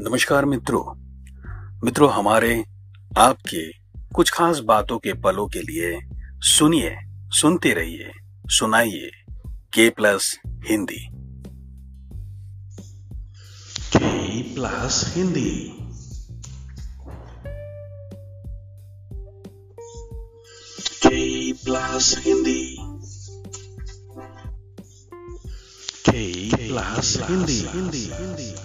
नमस्कार मित्रों। मित्रों, हमारे आपके कुछ खास बातों के पलों के लिए सुनिए, सुनते रहिए, सुनाइए के प्लस हिंदी के प्लस हिंदी के प्लस हिंदी के प्लस हिंदी हिंदी हिंदी